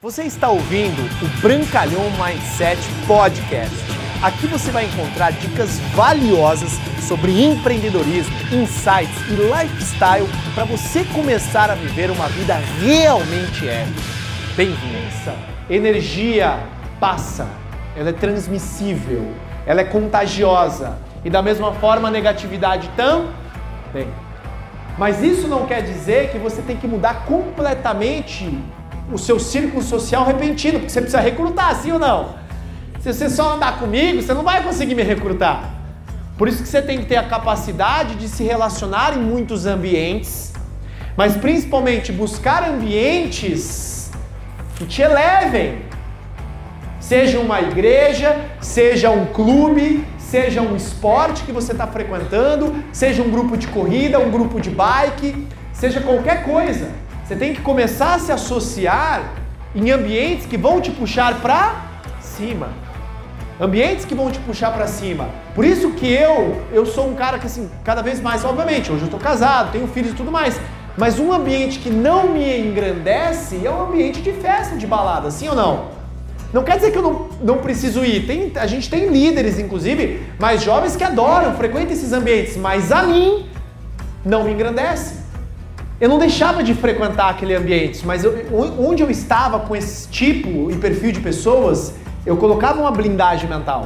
Você está ouvindo o Brancalhão Mindset Podcast. Aqui você vai encontrar dicas valiosas sobre empreendedorismo, insights e lifestyle para você começar a viver uma vida realmente épica. Bem-vindos! Energia passa, ela é transmissível, ela é contagiosa e da mesma forma a negatividade também. Mas isso não quer dizer que você tem que mudar completamente o seu círculo social repentino, porque você precisa recrutar, sim ou não? Se você só andar comigo, você não vai conseguir me recrutar. Por isso que você tem que ter a capacidade de se relacionar em muitos ambientes, mas principalmente buscar ambientes que te elevem. Seja uma igreja, seja um clube, seja um esporte que você está frequentando, seja um grupo de corrida, um grupo de bike, seja qualquer coisa. Você tem que começar a se associar em ambientes que vão te puxar para cima. Ambientes que vão te puxar para cima. Por isso que eu, eu sou um cara que assim, cada vez mais, obviamente, hoje eu estou casado, tenho filhos e tudo mais, mas um ambiente que não me engrandece é um ambiente de festa, de balada, sim ou não? Não quer dizer que eu não, não preciso ir. Tem, a gente tem líderes, inclusive, mais jovens que adoram, frequentam esses ambientes, mas a mim não me engrandece. Eu não deixava de frequentar aquele ambiente, mas eu, onde eu estava com esse tipo e perfil de pessoas, eu colocava uma blindagem mental.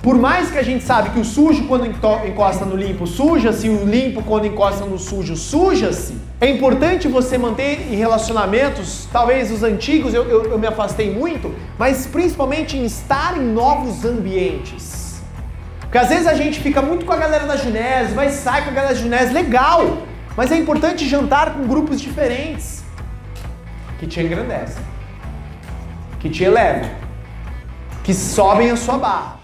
Por mais que a gente sabe que o sujo quando encosta no limpo suja-se, o limpo quando encosta no sujo suja-se, é importante você manter em relacionamentos, talvez os antigos eu, eu, eu me afastei muito, mas principalmente em estar em novos ambientes. Porque às vezes a gente fica muito com a galera da Junés, vai sair com a galera da Junés, legal! Mas é importante jantar com grupos diferentes que te engrandecem, que te elevam, que sobem a sua barra.